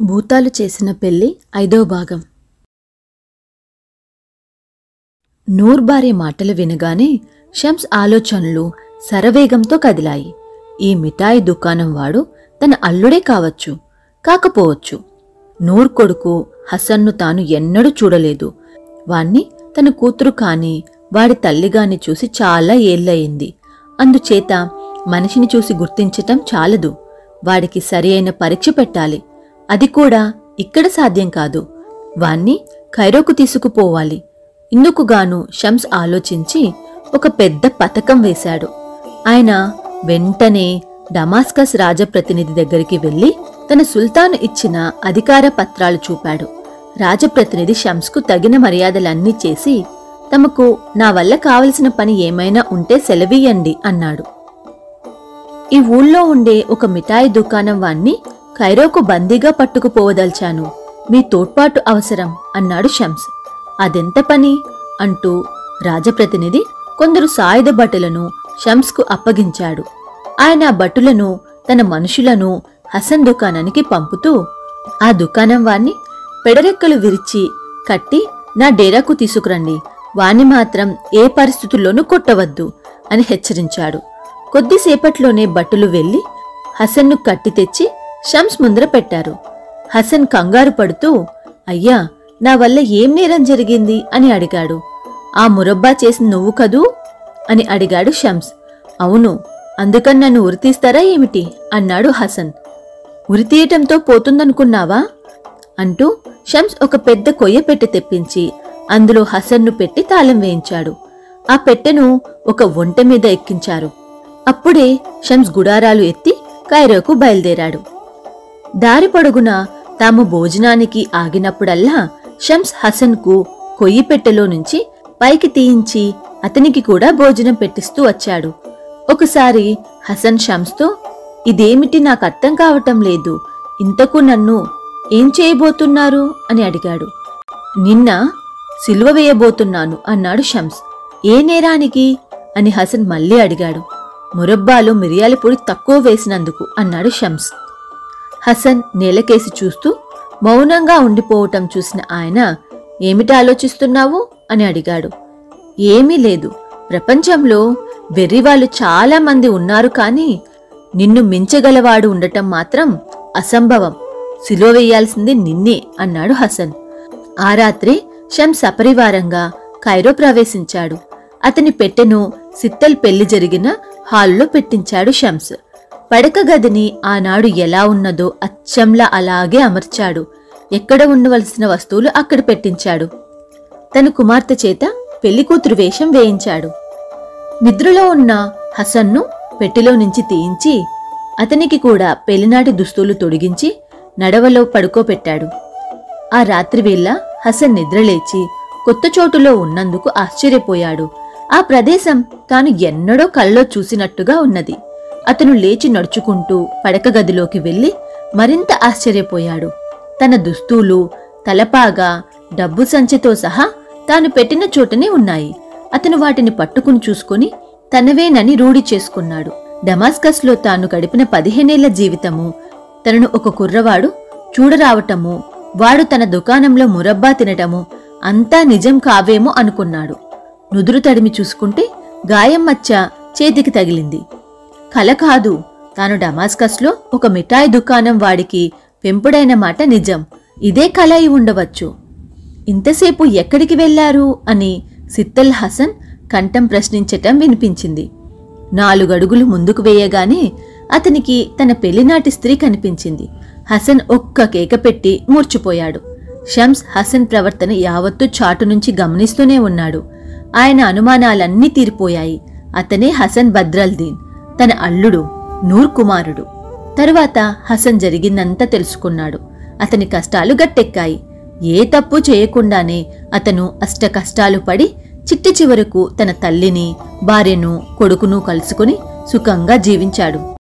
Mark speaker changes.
Speaker 1: భూతాలు చేసిన పెళ్ళి ఐదో భాగం. నూర్బారే మాటలు వినగానే షమ్స్ ఆలోచనలు శరవేగంతో కదిలాయి. ఈ మిఠాయి దుకాణం వాడు తన అల్లుడే కావచ్చు కాకపోవచ్చు. నూర్ కొడుకు హసన్ను తాను ఎన్నడూ చూడలేదు. వాణ్ణి తన కూతురు కాని వాడి తల్లిగాని చూసి చాలా ఏళ్ళయింది. అందుచేత మనిషిని చూసి గుర్తించటం చాలదు. వాడికి సరి అయిన పరీక్ష పెట్టాలి. అది కూడా ఇక్కడ సాధ్యం కాదు. వాణ్ణి ఖైరోకు తీసుకుపోవాలి. ఇందుకుగాను షమ్స్ ఆలోచించి ఒక పెద్ద పథకం వేశాడు. ఆయన వెంటనే డమాస్కస్ రాజప్రతినిధి దగ్గరికి వెళ్ళి తన సుల్తాను ఇచ్చిన అధికార పత్రాలు చూపాడు. రాజప్రతినిధి షమ్స్కు తగిన మర్యాదలన్నీ చేసి తమకు నా వల్ల కావలసిన పని ఏమైనా ఉంటే సెలవీయండి అన్నాడు. ఈ ఊళ్ళో ఉండే ఒక మిఠాయి దుకాణం వాణ్ణి ఖైరోకు బందీగా పట్టుకుపోవదల్చాను. మీ తోడ్పాటు అవసరం అన్నాడు షమ్స్. అదెంత పని? అంటూ రాజప్రతినిధి కొందరు సాయుధ భటులను షమ్స్కు అప్పగించాడు. ఆయన ఆ భటులను తన మనుషులను హసన్ దుకాణానికి పంపుతూ ఆ దుకాణం వాణ్ణి పెడరెక్కలు విరిచి కట్టి నా డేరాకు తీసుకురండి. వాణ్ణి మాత్రం ఏ పరిస్థితుల్లోనూ కొట్టవద్దు అని హెచ్చరించాడు. కొద్దిసేపట్లోనే భటులు వెళ్ళి హసన్ను కట్టి తెచ్చి షమ్స్ ముందర పెట్టారు. హసన్ కంగారు పడుతూ అయ్యా నా వల్ల ఏం నేరం జరిగింది? అని అడిగాడు. ఆ మురబ్బా చేసిన నువ్వు కదూ? అని అడిగాడు షమ్స్. అవును. అందుకని నన్ను ఉరితీస్తారా ఏమిటి? అన్నాడు హసన్. ఉరితీయటంతో పోతుందనుకున్నావా? అంటూ షమ్స్ ఒక పెద్ద కొయ్య పెట్టె తెప్పించి అందులో హసన్ను పెట్టి తాళం వేయించాడు. ఆ పెట్టెను ఒక ఒంటె మీద ఎక్కించారు. అప్పుడే షమ్స్ గుడారాలు ఎత్తి కైరోకు బయలుదేరాడు. దారి పొడుగున తాము భోజనానికి ఆగినప్పుడల్లా షమ్స్ హసన్కు కొయ్యి పెట్టెలో నుంచి పైకి తీయించి అతనికి కూడా భోజనం పెట్టిస్తూ వచ్చాడు. ఒకసారి హసన్ షమ్స్తో ఇదేమిటి నాకు అర్థం కావటం లేదు. ఇంతకు నన్ను ఏం చేయబోతున్నారు? అని అడిగాడు. నిన్న సిలువ వేయబోతున్నాను అన్నాడు షమ్స్. ఏ నేరానికి? అని హసన్ మళ్ళీ అడిగాడు. మురబ్బాలో మిరియాల పొడి తక్కువ వేసినందుకు అన్నాడు షమ్స్. హసన్ నేలకేసి చూస్తూ మౌనంగా ఉండిపోవటం చూసిన ఆయన ఏమిటి ఆలోచిస్తున్నావు? అని అడిగాడు. ఏమీ లేదు. ప్రపంచంలో వెర్రివాళ్ళు చాలా మంది ఉన్నారు కానీ నిన్ను మించగలవాడు ఉండటం మాత్రం అసంభవం. సిలో వేయాల్సింది నిన్నే అన్నాడు హసన్. ఆ రాత్రి షం అపరివారంగా కైరో ప్రవేశించాడు. అతని పెట్టెను సిత్తల్ పెళ్ళి జరిగిన హాల్లో పెట్టించాడు షమ్స్. పడక గదిని ఆనాడు ఎలా ఉన్నదో అచ్చంలా అలాగే అమర్చాడు. ఎక్కడ ఉండవలసిన వస్తువులు అక్కడ పెట్టించాడు. తన కుమార్తె చేత పెళ్ళికూతురు వేషం వేయించాడు. నిద్రలో ఉన్న హసన్ను పెట్టెలో నుంచి తీయించి అతనికి కూడా పెళ్ళినాటి దుస్తులు తొడిగించి నడవలో పడుకోపెట్టాడు. ఆ రాత్రివేళ హసన్ నిద్రలేచి కొత్త చోటులో ఉన్నందుకు ఆశ్చర్యపోయాడు. ఆ ప్రదేశం తాను ఎన్నడో కల్లో చూసినట్టుగా ఉన్నది. అతను లేచి నడుచుకుంటూ పడక గదిలోకి వెళ్ళి మరింత ఆశ్చర్యపోయాడు. తన దుస్తులు తలపాగా డబ్బు సంచితో సహా తాను పెట్టిన చోటనే ఉన్నాయి. అతను వాటిని పట్టుకుని చూసుకుని తనవేనని రూఢి చేసుకున్నాడు. డమాస్కస్లో తాను గడిపిన పదిహేనేళ్ళ జీవితము తనను ఒక కుర్రవాడు చూడరావటము వాడు తన దుకాణంలో మురబ్బా తినటము అంతా నిజం కావేమో అనుకున్నాడు. నుదురు తడిమి చూసుకుంటే గాయం మచ్చ చేతికి తగిలింది. కల కాదు. తాను డమాస్కస్లో ఒక మిఠాయి దుకాణం వాడికి పెంపుడైన మాట నిజం. ఇదే కల అయి ఉండవచ్చు. ఇంతసేపు ఎక్కడికి వెళ్ళారు అని సిత్తల్ హసన్ కంఠం ప్రశ్నించటం వినిపించింది. నాలుగడుగులు ముందుకు వేయగానే అతనికి తన పెళ్ళినాటి స్త్రీ కనిపించింది. హసన్ ఒక్క కేక పెట్టి మూర్చిపోయాడు. షమ్స్ హసన్ ప్రవర్తన యావత్తు చాటు నుంచి గమనిస్తూనే ఉన్నాడు. ఆయన అనుమానాలన్నీ తీరిపోయాయి. అతనే హసన్ బద్రల్దీన్. తన అల్లుడు నూర్ కుమారుడు తరువాత హసన్ జరిగిందంతా తెలుసుకున్నాడు. అతని కష్టాలు గట్టెక్కాయి. ఏ తప్పు చేయకుండానే అతను అష్ట కష్టాలు పడి చిట్టి చివరకు తన తల్లిని భార్యను కొడుకును కలుసుకుని సుఖంగా జీవించాడు.